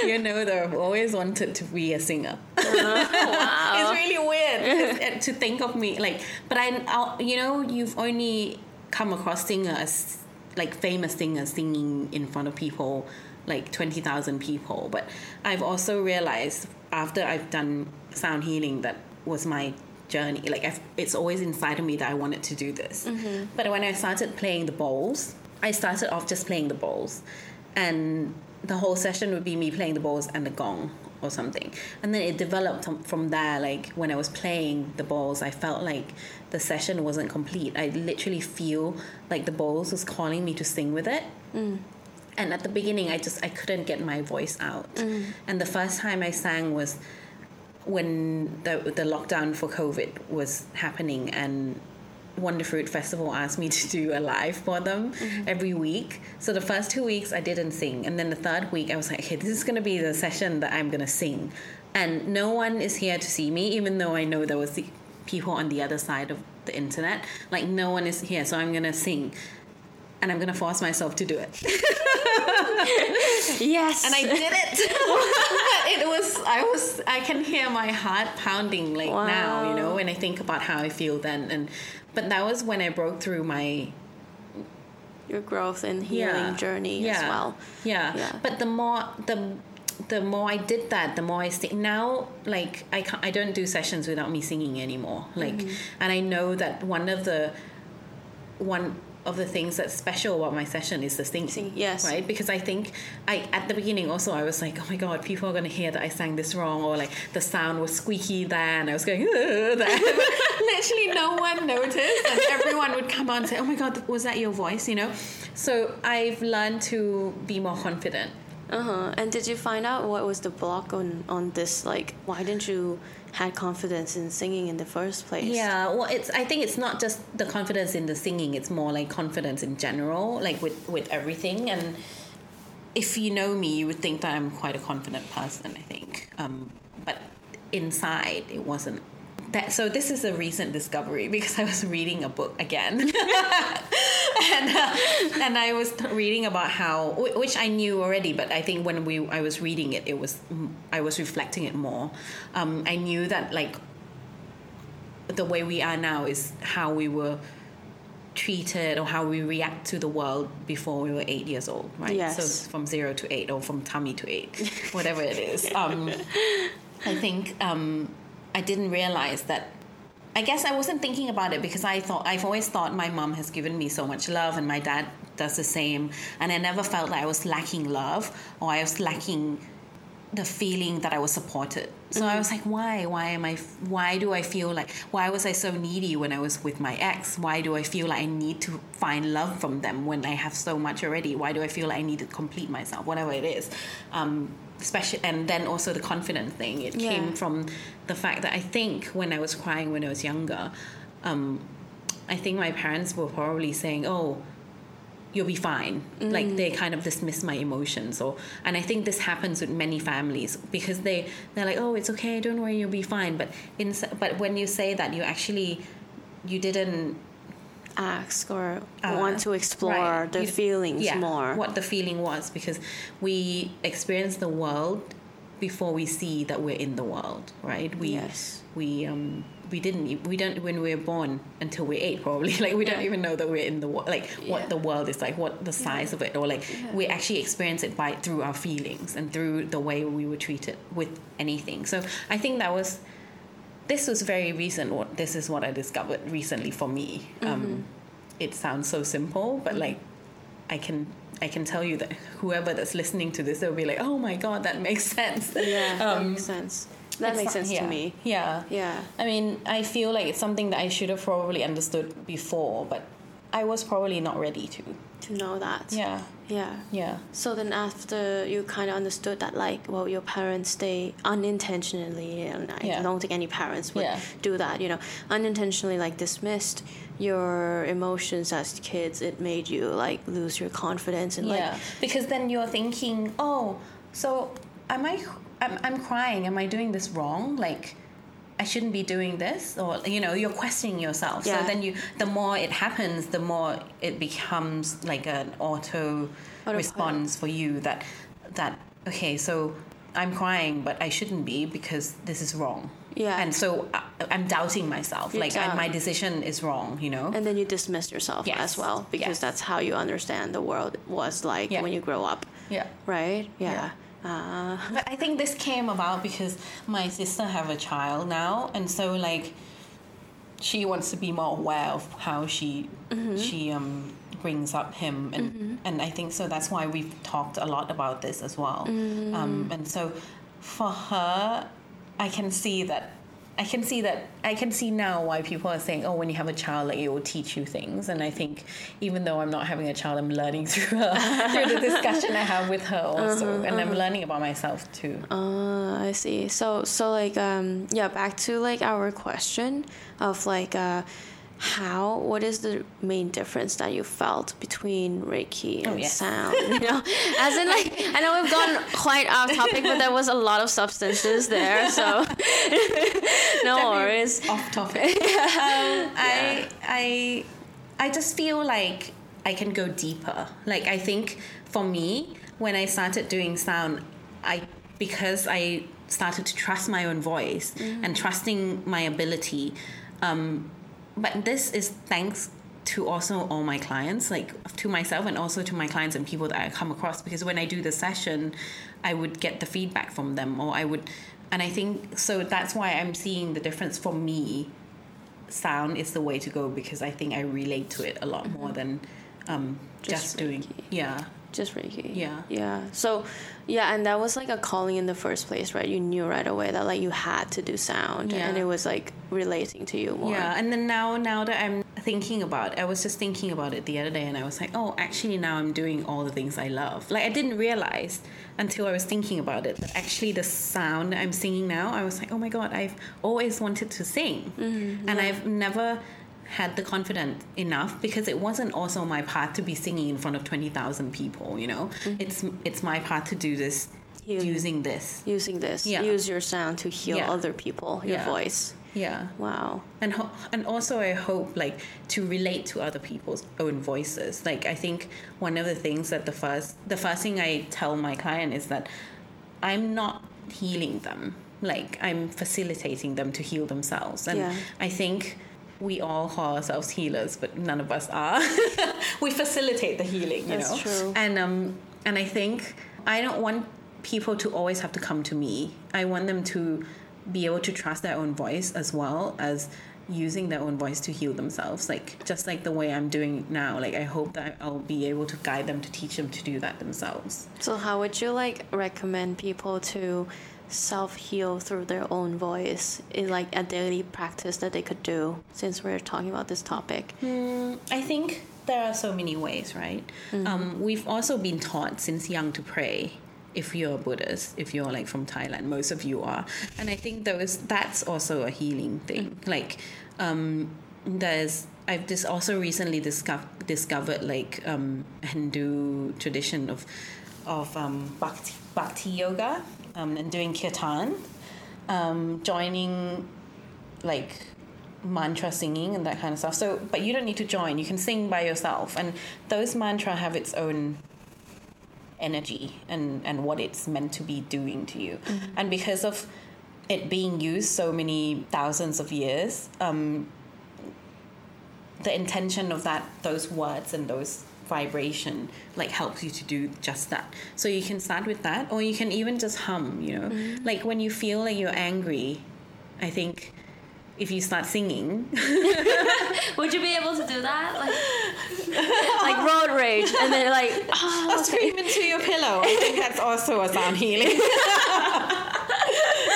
you know that I've always wanted to be a singer. Wow, it's really weird uh, to think of me like but I, I'll, you know you've only come across singers like famous singers singing in front of people like 20,000 people. But I've also realized after I've done sound healing that was my journey like I've, it's always inside of me that I wanted to do this. But when I started playing the bowls I started off just playing the bowls and the whole session would be me playing the bowls and the gong or something. And then it developed from- there like when i was playing the bowls i felt like the session wasn't complete. I literally feel like the bowls was calling me to sing with it. Mm. And at the beginning i just i couldn't get my voice out. Mm. And the first time i sang was when the the lockdown for covid was happening and Wonderfruit Festival asked me to do a live for them mm-hmm. every week. So the first two weeks I didn't sing, and then the third week I was like, okay, this is gonna be the session that I'm gonna sing, and no one is here to see me, even though I know there was the people on the other side of the internet. Like no one is here, so I'm gonna sing, and I'm gonna force myself to do it. Yes. and I did it. it was I was I can hear my heart pounding like now, you know, Wow. when I think about how I feel then and but that was when I broke through my your growth and healing journey as well. Yeah. Yeah. But the more the the more I did that, the more I sing. Now, like I can't, I don't do sessions without me singing anymore. Like, Mm-hmm. and I know that one of the one of the things that's special about my session is the singing. Sing- yes. Right. Because I think I at the beginning also I was like, oh my god, people are gonna hear that I sang this wrong, or like the sound was squeaky there, and I was going. Literally, no one noticed, and everyone would come on and say, oh my god, was that your voice? You know. So I've learned to be more confident. Uh huh. And did you find out what was the block on on this? Like, why didn't you had confidence in singing in the first place? Yeah, well, it's. I think it's not just the confidence in the singing; it's more like confidence in general, like with with everything. And if you know me, you would think that I'm quite a confident person. I think, um, but inside, it wasn't that so this is a recent discovery because I was reading a book again, and uh, and I was reading about how which I knew already, but I think when we I was reading it, it was I was reflecting it more. Um, I knew that like the way we are now is how we were treated or how we react to the world before we were eight years old, right? Yes. So from zero to eight or from tummy to eight, whatever it is. Um, I think um, I didn't realize that. I guess I wasn't thinking about it because I thought I've always thought my mom has given me so much love and my dad does the same, and I never felt like I was lacking love or I was lacking the feeling that I was supported. So mm-hmm. I was like, why? Why am I? Why do I feel like? Why was I so needy when I was with my ex? Why do I feel like I need to find love from them when I have so much already? Why do I feel like I need to complete myself? Whatever it is. Um, especially and then also the confidence thing it yeah. came from the fact that i think when i was crying when i was younger um, i think my parents were probably saying oh you'll be fine mm. like they kind of dismiss my emotions or and i think this happens with many families because they they're like oh it's okay don't worry you'll be fine but in but when you say that you actually you didn't ask or uh, want to explore right. the you, feelings yeah, more. What the feeling was because we experience the world before we see that we're in the world, right? We yes. we um we didn't we don't when we were born until we're eight probably like we yeah. don't even know that we're in the world like yeah. what the world is like what the size yeah. of it or like we actually experience it by through our feelings and through the way we were treated with anything so i think that was this was very recent. What this is what I discovered recently for me. Um, mm-hmm. Um, it sounds so simple, but like I can I can tell you that whoever that's listening to this, they'll be like, "Oh my god, that makes sense." Yeah, um, that makes sense. That makes sense yeah, to me. Yeah, yeah. I mean, I feel like it's something that I should have probably understood before, but I was probably not ready to to know that. Yeah. Yeah. Yeah. So then after you kind of understood that like well your parents they unintentionally and I yeah. don't think any parents would yeah. do that, you know, unintentionally like dismissed your emotions as kids, it made you like lose your confidence and yeah. like because then you're thinking, "Oh, so am I I'm, I'm crying. Am I doing this wrong?" Like I shouldn't be doing this, or you know, you're questioning yourself. Yeah. So then you, the more it happens, the more it becomes like an auto, response for you that that okay, so I'm crying, but I shouldn't be because this is wrong. Yeah. And so uh, I, am doubting myself. You like my decision is wrong, you know. And then you dismiss yourself yes. as well because yes. that's how you understand the world was like yeah. when you grow up. Yeah. Right? yeah. yeah. Uh, but I think this came about because my sister have a child now, and so like she wants to be more aware of how she mm-hmm. she um brings up him, and mm-hmm. and I think so that's why we've talked a lot about this as well. Mm-hmm. Um, and so for her, I can see that I can see that I can see now why people are saying, "Oh, when you have a child, like it will teach you things." And I think even though I'm not having a child, I'm learning through her through the discussion I have with her also, uh-huh, and uh-huh. I'm learning about myself too. Uh, I see. So so like um yeah, back to like our question of like uh how what is the main difference that you felt between reiki oh, and oh, yes. sound you know as in like i know we've gone quite off topic but there was a lot of substances there so no Definitely worries off topic yeah. Um, i i i just feel like i can go deeper like i think for me when i started doing sound i because i started to trust my own voice mm-hmm. and trusting my ability um, but this is thanks to also all my clients, like to myself and also to my clients and people that I come across. Because when I do the session, I would get the feedback from them, or I would, and I think so. That's why I'm seeing the difference for me. Sound is the way to go because I think I relate to it a lot mm-hmm. more than um, just, just doing. Yeah, just Reiki. Yeah. Yeah. So, yeah, and that was like a calling in the first place, right? You knew right away that like you had to do sound, yeah. and it was like relating to you more. Yeah, and then now, now that I'm thinking about, it, I was just thinking about it the other day, and I was like, oh, actually, now I'm doing all the things I love. Like I didn't realize until I was thinking about it that actually the sound I'm singing now, I was like, oh my god, I've always wanted to sing, mm-hmm, and yeah. I've never had the confidence enough because it wasn't also my part to be singing in front of 20,000 people, you know. Mm-hmm. It's it's my part to do this using this. Using this. Yeah. Use your sound to heal yeah. other people, your yeah. voice. Yeah. Wow. and ho- and also I hope like to relate to other people's own voices. Like I think one of the things that the first the first thing I tell my client is that I'm not healing them. Like I'm facilitating them to heal themselves. And. I think we all call ourselves healers, but none of us are. we facilitate the healing, you That's know. true. And um and I think I don't want people to always have to come to me. I want them to be able to trust their own voice as well as using their own voice to heal themselves. Like just like the way I'm doing now. Like I hope that I'll be able to guide them to teach them to do that themselves. So, how would you like recommend people to self heal through their own voice in like a daily practice that they could do? Since we're talking about this topic. I think there are so many ways, right? Um, we've also been taught since young to pray. If you're a Buddhist, if you're like from Thailand, most of you are, and I think those that's also a healing thing. Like, um, there's I've just also recently discovered discovered like um, Hindu tradition of of um, bhakti, bhakti yoga um, and doing kirtan, um, joining like mantra singing and that kind of stuff. So, but you don't need to join. You can sing by yourself, and those mantra have its own energy and and what it's meant to be doing to you. And because of it being used so many thousands of years, um, the intention of that those words and those vibration like helps you to do just that so you can start with that or you can even just hum you know like when you feel like you're angry i think if you start singing Would you be able to do that? Like, like road rage, and then like, oh, scream into your pillow. I think that's also a sound healing.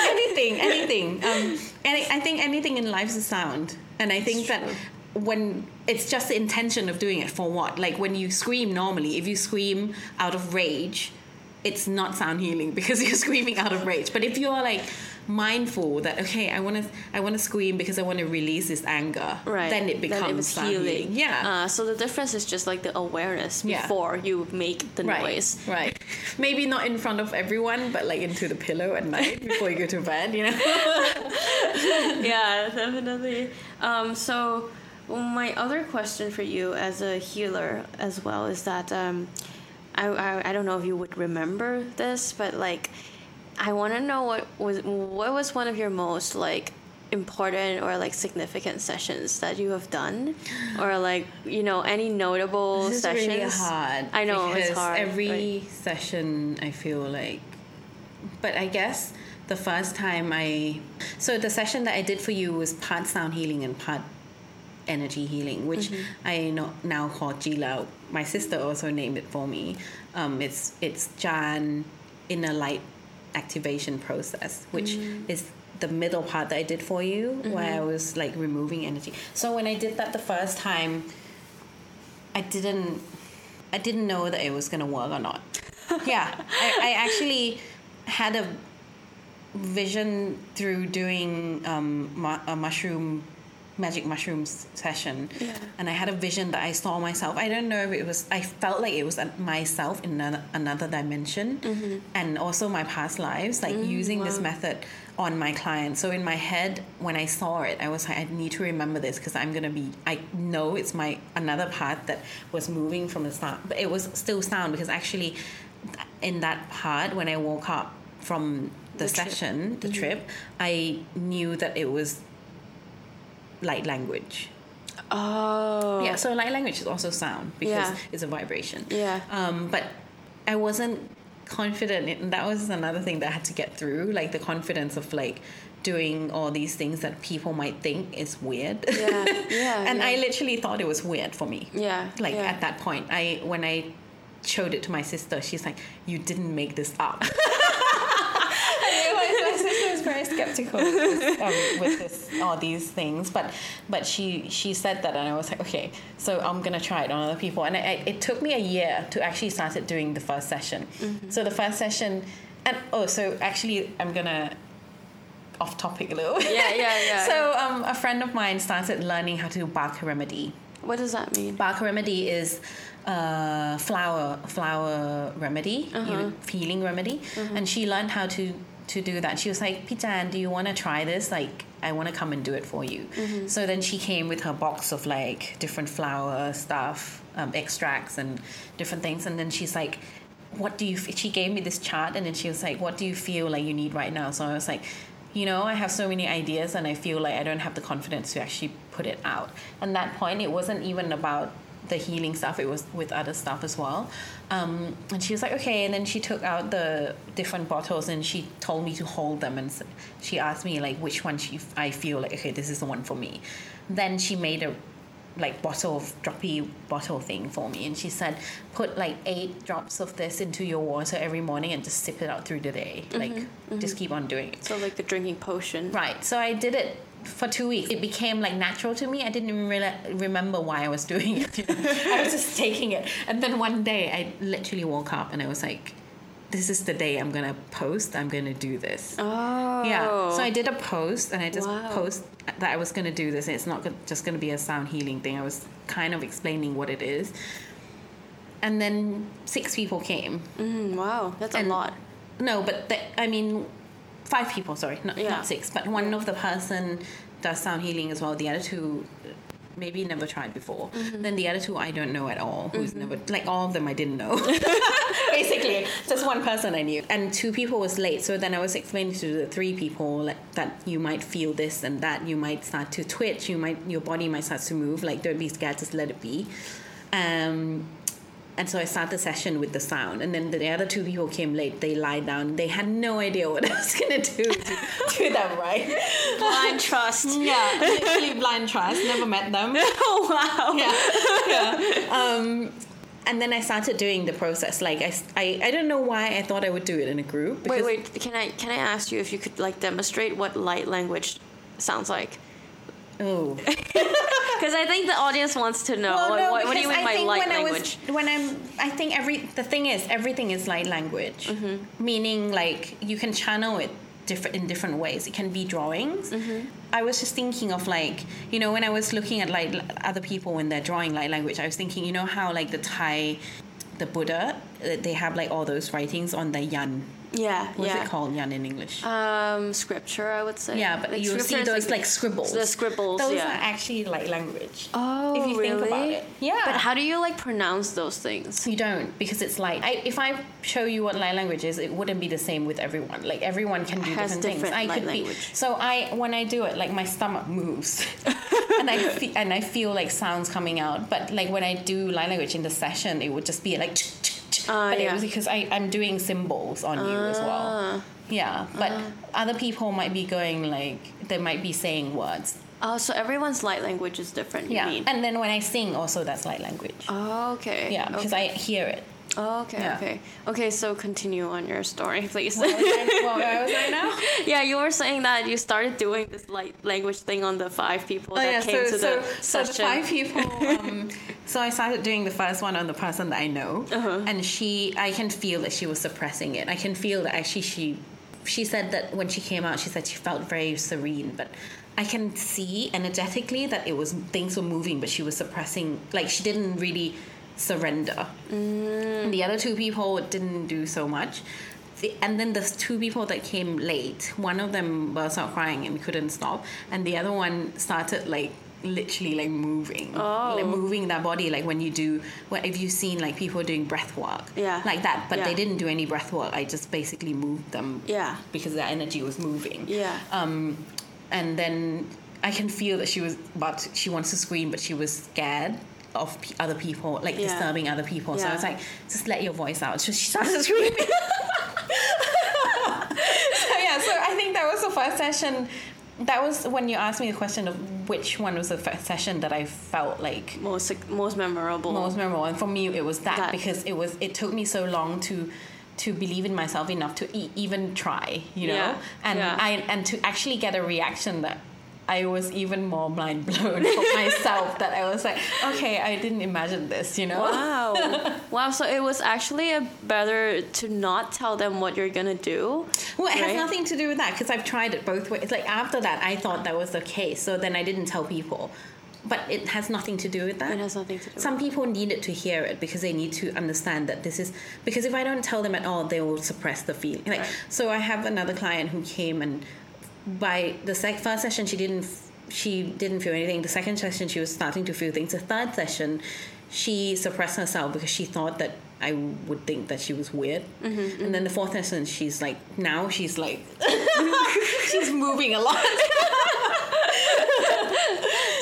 anything, anything. Um, any, I think anything in life is a sound, and I think that when it's just the intention of doing it for what, like when you scream normally, if you scream out of rage, it's not sound healing because you're screaming out of rage. But if you're like mindful that okay, I want to, I want to scream because I want to release this anger, right? Then it becomes was sound healing. Yeah. Uh, so the difference is just like the awareness Yeah. before you make the right, noise. Right. Maybe not in front of everyone, but like into the pillow at night before you go to bed, you know? yeah, definitely. Um, so, my other question for you as a healer as well is that um, I, I I don't know if you would remember this, but like I want to know what was what was one of your most like important or like significant sessions that you have done or like you know any notable This is sessions really hard. i know because it's hard Every right. session, I feel like, but I guess the first time I, so the session that I did for you was part sound healing and part energy healing, which Mm-hmm. I know, now call Jila. My sister also named it for me. Um, it's it's Jan inner light activation process, which Mm. is the middle part that I did for you, where Mm-hmm. I was like removing energy. So when I did that the first time, I didn't I didn't know that it was gonna work or not. yeah, I, I actually had a vision through doing um, mu- a mushroom magic mushrooms session Yeah. and i had a vision that i saw myself. I don't know if it was i felt like it was myself in another, another dimension mm-hmm. and also my past lives like mm, using this method on my clients. So in my head when i saw it i was like i need to remember this because i'm gonna be i know it's my another part that was moving from the start but it was still sound because actually in that part when i woke up from the, The trip. session the mm-hmm. trip i knew that it was light language oh yeah, so light language is also sound because Yeah. it's a vibration. Yeah. Um, but I wasn't confident, and that was another thing that I had to get through, like the confidence of like doing all these things that people might think is weird. Yeah, yeah, and yeah. I literally thought it was weird for me. Yeah, Like yeah. at that point, I when I showed it to my sister, she's like, "You didn't make this up." my sister was very skeptical with um, with this, all these things, but but she she said that, and I was like, okay, so I'm gonna try it on other people, and I, I, it took me a year to actually start it doing the first session. So the first session, and oh, so actually, I'm gonna off topic a little. Yeah, yeah, yeah. so um, a friend of mine started learning how to do Bach remedy. what does that mean Bach remedy is uh, flower flower remedy, know, healing remedy, and she learned how to to do that. She was like, Pijan, do you want to try this? Like, I want to come and do it for you. Mm-hmm. So then she came with her box of like different flower stuff, um, extracts, and different things. And then she's like, what do you, f-? she gave me this chart and then she was like, what do you feel like you need right now? So I was like, you know, I have so many ideas and I feel like I don't have the confidence to actually put it out. And that point, it wasn't even about the healing stuff, it was with other stuff as well. Um, and she was like, okay. And then she took out the different bottles and she told me to hold them. And she asked me, like, which one she, I feel like, okay, this is the one for me. Then she made a like bottle of droppy bottle thing for me and she said put like eight drops of this into your water every morning and just sip it out through the day like just keep on doing it So like the drinking potion. right so i did it for two weeks it became like natural to me i didn't even really remember why i was doing it you know? i was just taking it and then one day i literally woke up and i was like this is the day i'm gonna post i'm gonna do this Oh. yeah. So I did a post and I just Wow. post that I was going to do this. It's not just going to be a sound healing thing. I was kind of explaining what it is. And then six people came. Mm, wow, that's a lot. No, but the, I mean, five people, sorry, not, Yeah. not six. But one of the person does sound healing as well. The other two maybe never tried before. Mm-hmm. Then the other two I don't know at all. Who's never like all of them I didn't know. Basically, just one person I knew, and two people was late. So then I was explaining to the three people like, that you might feel this and that. You might start to twitch. You might your body might start to move. Like don't be scared. Just let it be. Um, and so I started the session with the sound, and then the other two people came late. They lied down. They had no idea what I was gonna do to, to them, right? Blind trust. Yeah, literally blind trust. Never met them. oh wow. Yeah, yeah. Um, and then I started doing the process. Like I, I, I don't know why I thought I would do it in a group. Wait, wait. Can I can I ask you if you could like demonstrate what light language sounds like? Oh. Because I think the audience wants to know. Well, what, no, what, what do you mean by light when language? I was, when I'm, I think every the thing is everything is light language, Mm-hmm. meaning like you can channel it different in different ways. It can be drawings. Mm-hmm. I was just thinking of like you know when I was looking at like other people when they're drawing light language, I was thinking you know how like the Thai, the Buddha, uh, they have like all those writings on the yan. Yeah, What's yeah. it called yan in English? Um, scripture, I would say. yeah, but Like, you see those like, scribbles. The scribbles, Those yeah. are actually like language. Oh, if you really? think about it. Yeah. But how do you like pronounce those things? You don't because it's like, I, if I show you what light language is, it wouldn't be the same with everyone. Like everyone can do different, different things. I could be language. so I when I do it, like my stomach moves, and I fe- and I feel like sounds coming out. But like when I do light language in the session, it would just be like. Ah, but it was because I, I'm doing symbols on you as well. Ah. Yeah, but other people might be going like they might be saying words. Oh, so everyone's light language is different. You Yeah, mean? and then when I sing, also that's light language. Oh, okay. Yeah, because okay. I hear it. Oh, okay, Yeah. okay. Okay, so continue on your story, please. What was I, what was right now? yeah, you were saying that you started doing this light language thing on the five people that came to the Oh, so session. the five people. Um, so I started doing the first one on the person that I know, Uh-huh. and she, I can feel that she was suppressing it. I can feel that actually she, she said that when she came out, she said she felt very serene, but. I can see energetically that it was things were moving, but she was suppressing. Like she didn't really surrender. Mm. The other two people didn't do so much. The, and then the two people that came late, one of them burst out crying and couldn't stop, and the other one started like literally like moving, Oh. like moving their body, like when you do. What if you've seen like people doing breath work? Yeah. like that. But they didn't do any breath work. I just basically moved them. Yeah. because their energy was moving. Yeah. Um, and then I can feel that she was, but she wants to scream, but she was scared of p- other people, like Yeah. disturbing other people. So I was like, just let your voice out. So she started screaming. so yeah, so I think that was the first session. That was when you asked me the question of which one was the first session that I felt like most most memorable. most memorable and for me it was that, That. because it was it took me so long to to believe in myself enough to e- even try you know Yeah, and yeah. i and to actually get a reaction that I was even more mind blown for myself that I was like, okay, I didn't imagine this, you know? Wow. wow. So it was actually a better to not tell them what you're gonna do. Well, it has nothing to do with that because I've tried it both ways. Like after that, I thought that was the case, so then I didn't tell people. but it has nothing to do with that It has nothing to do. some people needed to hear it because they need to understand that this is because if I don't tell them at all, they will suppress the feeling. Like Right. so, I have another client who came and by the sec- first session she didn't f- she didn't feel anything. The second session she was starting to feel things. The third session she suppressed herself because she thought that I would think that she was weird. Mm-hmm, And then the fourth session she's like now she's like she's moving a lot.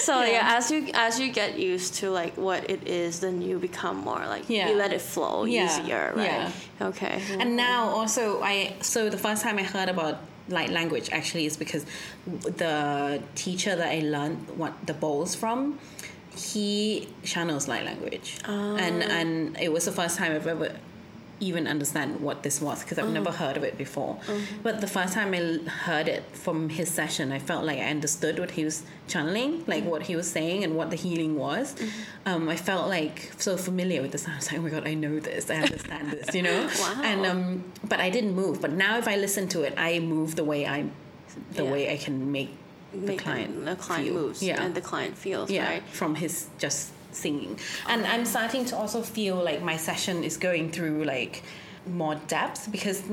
So yeah. Yeah. as you as you get used to like what it is, then you become more like Yeah. you let it flow Yeah. easier, right? Yeah. Okay. And now also I so the first time I heard about light language actually is because the teacher that I learned what the bowls from, he channels light language, oh. and and it was the first time I've ever even understand what this was because I've never heard of it before. But the first time I heard it from his session, I felt like I understood what he was channeling, like what he was saying and what the healing was. Um, I felt like so familiar with this. I was like, oh my god, I know this, I understand this, you know. Wow. And um, but I didn't move. But now if I listen to it, I move the way I, the Yeah. way I can make the Make client the client feel. moves Yeah. and the client feels, yeah, right? from his just singing. And I'm starting to also feel like my session is going through like more depth because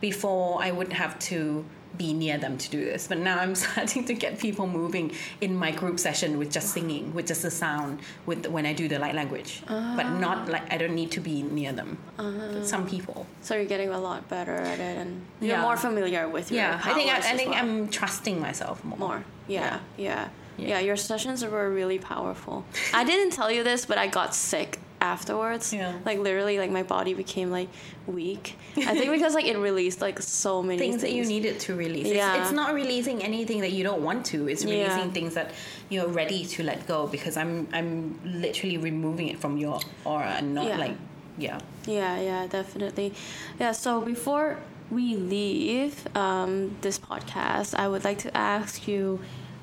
before I would have to be near them to do this, but now I'm starting to get people moving in my group session with just singing, with just the sound, with when I do the light language, but ah. not like I don't need to be near them. Ah. But some people, So you're getting a lot better at it, and you're Yeah. more familiar with your yeah, I think I, I think well. I'm trusting myself more. more. Yeah, yeah, yeah, Yeah. Your sessions were really powerful. I didn't tell you this, but I got sick afterwards. Yeah. Like literally, like my body became like weak. I think because like it released like so many things things, that you needed to release. It's- Yeah. It's, not releasing anything that you don't want to. It's Yeah. releasing things that you're ready to let go because I'm I'm literally removing it from your aura and not Yeah. like yeah. Yeah, yeah, definitely. Yeah, so before we leave um, this podcast, I would like to ask you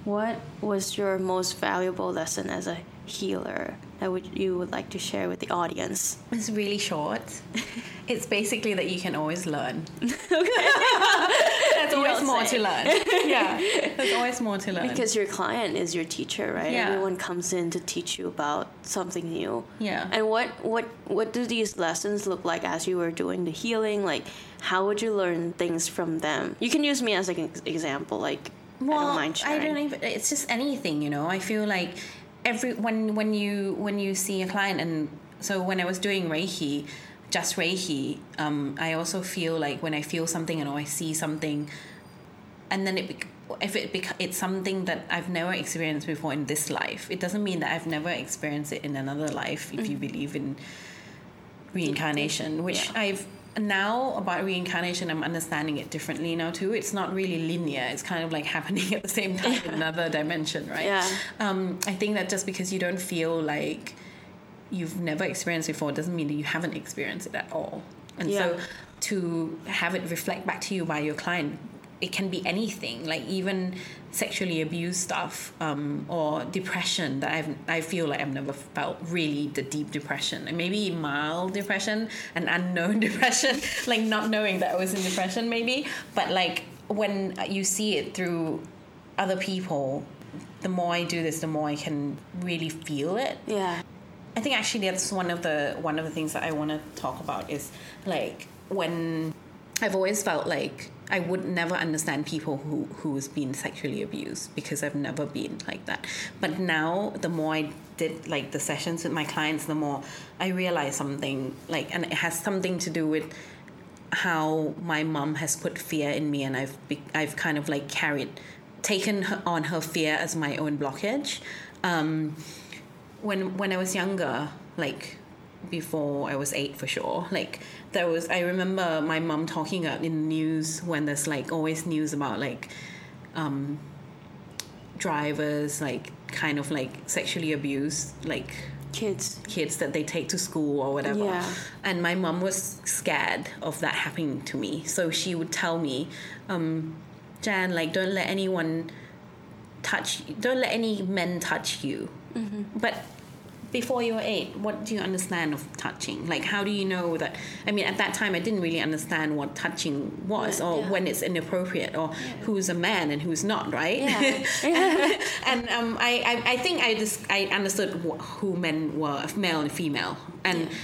what was your most valuable lesson as a healer that would, you would like to share with the audience? It's really short. it's basically that you can always learn. Okay. there's always more say. to learn. yeah. There's always more to learn. Because your client is your teacher, right? Yeah. Everyone comes in to teach you about something new. Yeah. And what what what do these lessons look like as you were doing the healing? Like, how would you learn things from them? You can use me as like an example. Like, I don't mind sharing. don't even. It's just anything, you know. I feel like every when when you when you see a client, and so when I was doing Reiki, just Reiki, um, I also feel like when I feel something and or I see something, and then it. If it bec- it's something that I've never experienced before in this life, it doesn't mean that I've never experienced it in another life. If you believe in reincarnation, which Yeah. I've now about reincarnation, I'm understanding it differently now too. It's not really linear. It's kind of like happening at the same time in another dimension, right? Yeah. Um, I think that just because you don't feel like you've never experienced it before doesn't mean that you haven't experienced it at all. And Yeah. so to have it reflect back to you by your client, it can be anything, like even sexually abused stuff um, or depression that I've, I feel like I've never felt really the deep depression. And maybe mild depression, an unknown depression, like not knowing that I was in depression maybe. But like when you see it through other people, the more I do this, the more I can really feel it. Yeah. I think actually that's one of the one of the things that I want to talk about is like when I've always felt like I would never understand people who who's been sexually abused because I've never been like that. But now the more I did like the sessions with my clients, the more I realized something like and it has something to do with how my mom has put fear in me and I've be, I've kind of like carried taken her, on her fear as my own blockage. Um, when when I was younger, like before I was eight for sure, like there was I remember my mom talking about in the news when there's like always news about like um, drivers like kind of like sexually abused like Kids. kids that they take to school or whatever. Yeah. And my mom was scared of that happening to me. So she would tell me, um, Jan, like, don't let anyone touch, don't let any men touch you. But before you were eight, what do you understand of touching? Like, how do you know that? I mean, at that time, I didn't really understand what touching was, Yeah, or yeah. when it's inappropriate, or who's a man and who's not, right? Yeah. and um, I, I, I think I just I understood wh- who men were, male and female, and. Yeah.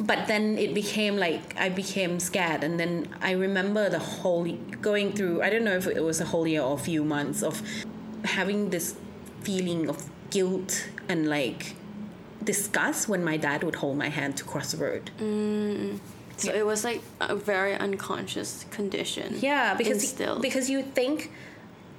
But then it became like I became scared, and then I remember the whole going through. I don't know if it was a whole year or a few months of having this feeling of guilt and like disgust when my dad would hold my hand to cross the road. Mm. So it was like a very unconscious condition. Yeah, because instilled. because you think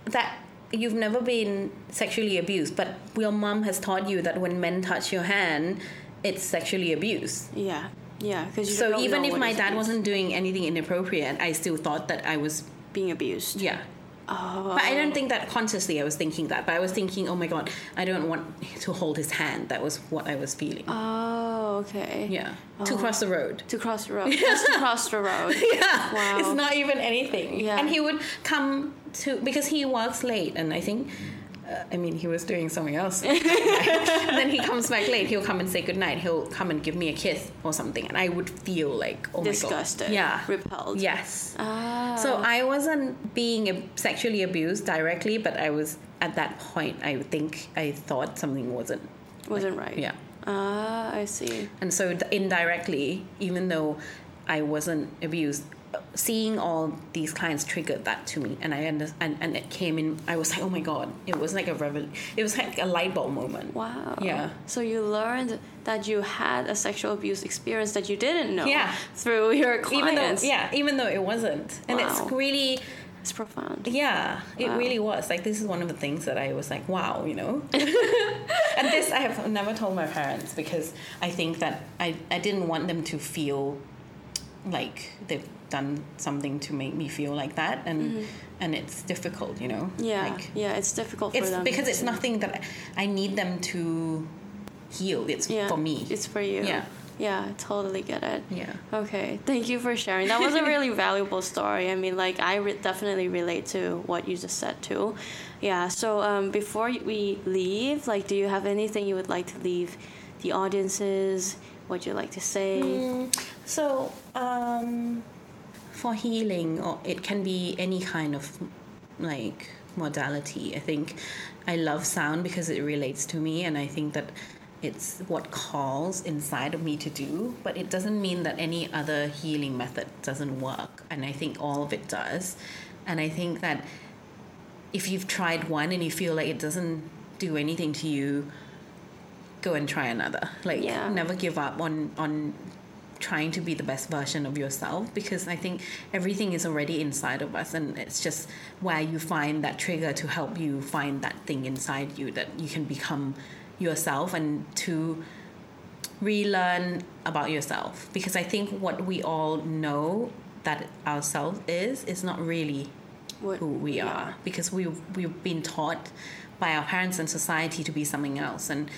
that you've never been sexually abused, but your mom has taught you that when men touch your hand, it's sexually abuse. yeah, yeah. Because So even if my dad wasn't doing anything inappropriate, I still thought that I was being abused. yeah. Oh. But I don't think that consciously I was thinking that, but I was thinking, oh my god, I don't want to hold his hand. That was what I was feeling. Oh, okay. yeah, to oh. cross the road. To cross the road. Just to cross the road. yeah, Wow. it's not even anything. Yeah. And he would come to because he works late, and I think. Uh, I mean, he was doing something else. then he comes back late. He'll come and say goodnight. He'll come and give me a kiss or something, and I would feel like, oh Disgusted. my god, yeah, Repelled. yes. Ah. So I wasn't being sexually abused directly, but I was at that point. I think I thought something wasn't. wasn't right. Yeah, Ah, I see. and so indirectly, even though I wasn't abused, seeing all these clients triggered that to me, and I under- and, and it came in. I was like, oh my god! It was like a revel. It was like a light bulb moment. Wow. Yeah. So you learned that you had a sexual abuse experience that you didn't know. Yeah. Through your clients. Even though, yeah, even though it wasn't, and Wow. it's really. It's profound. Yeah, it Wow. really was. Like this is one of the things that I was like, wow, you know. and this I have never told my parents because I think that I, I didn't want them to feel like they've done something to make me feel like that and and it's difficult, you know. Mm-hmm. Yeah. Like yeah. It's difficult for it's them. because it's nothing that I I need them to heal. It's Yeah. for me. It's for you. Yeah. Yeah. I totally get it. yeah. Okay, thank you for sharing. That was a really valuable story. I mean, like, I re- definitely relate to what you just said, too. Yeah, so um, before we leave, like, do you have anything you would like to leave the audiences? What you'd like to say? Mm, so, um, for healing, or it can be any kind of like modality. I think I love sound because it relates to me, and I think that it's what calls inside of me to do. But it doesn't mean that any other healing method doesn't work, and I think all of it does. And I think that if you've tried one and you feel like it doesn't do anything to you, go and try another. Like Yeah. never give up on on trying to be the best version of yourself because I think everything is already inside of us and it's just where you find that trigger to help you find that thing inside you that you can become yourself and to relearn about yourself because I think what we all know that ourselves is is not really What- who we yeah. are because we we've been taught by our parents and society to be something else and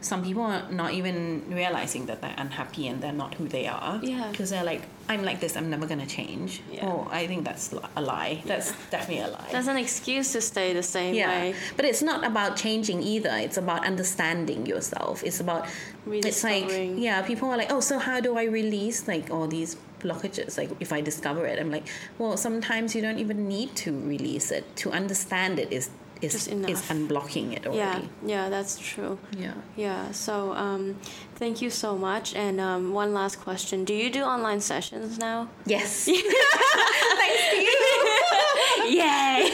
some people are not even realizing that they're unhappy and they're not who they are. Yeah. because they're like i'm like this i'm never gonna change. Yeah. oh i think that's a lie. That's definitely a lie. That's an excuse to stay the same yeah. way. but it's not about changing either. It's about understanding yourself. It's about it's like yeah people are like oh so how do i release like all these blockages? Like if i discover it? I'm like well sometimes you don't even need to release it. To understand it is is is unblocking it Yeah, already yeah, that's true. yeah Yeah, so um, thank you so much. And um, one last question Do you do online sessions now? yes thanks to you Yay!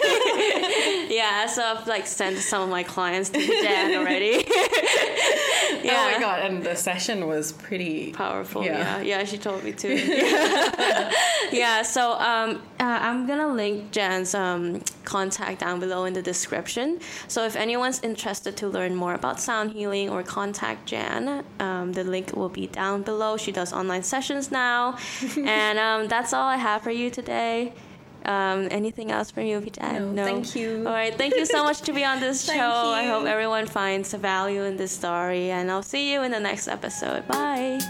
yeah, so I've like sent some of my clients to Jan already. yeah. oh my god and the session was pretty Powerful. Yeah. Yeah. yeah, she told me to. yeah, so um, uh, I'm gonna link Jan's um, contact down below in the description. So if anyone's interested to learn more about sound healing or contact Jan, um, the link will be down below. She does online sessions now, and um, that's all I have for you today. Um, anything else from you, Vitan? No, no, Thank you. All right. Thank you so much to be on this show. You. I hope everyone finds value in this story, and I'll see you in the next episode. Bye.